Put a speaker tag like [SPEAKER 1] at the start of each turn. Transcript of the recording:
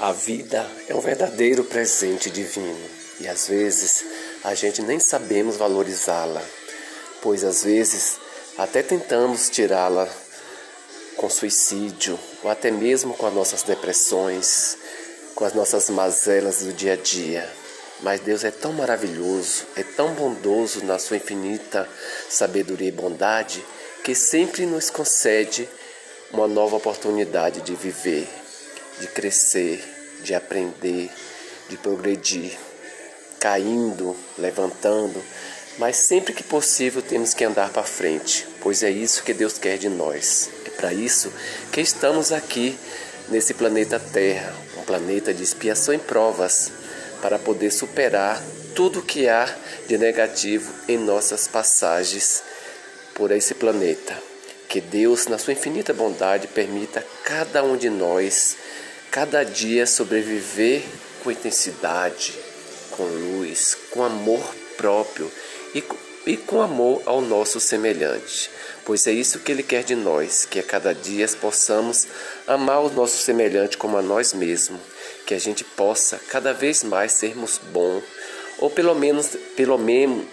[SPEAKER 1] A vida é um verdadeiro presente divino e às vezes a gente nem sabemos valorizá-la, pois às vezes até tentamos tirá-la com suicídio ou até mesmo com as nossas depressões, com as nossas mazelas do dia a dia. Mas Deus é tão maravilhoso, é tão bondoso na sua infinita sabedoria e bondade, que sempre nos concede uma nova oportunidade de viver, de crescer, de aprender, de progredir, caindo, levantando, mas sempre que possível temos que andar para frente, pois é isso que Deus quer de nós. É para isso que estamos aqui nesse planeta Terra, um planeta de expiação e provas, para poder superar tudo que há de negativo em nossas passagens por esse planeta. Que Deus, na sua infinita bondade, permita cada um de nós, cada dia, sobreviver com intensidade, com luz, com amor próprio e, e com amor ao nosso semelhante. Pois é isso que Ele quer de nós, que a cada dia possamos amar o nosso semelhante como a nós mesmos, que a gente possa cada vez mais sermos bons, ou pelo menos, pelo menos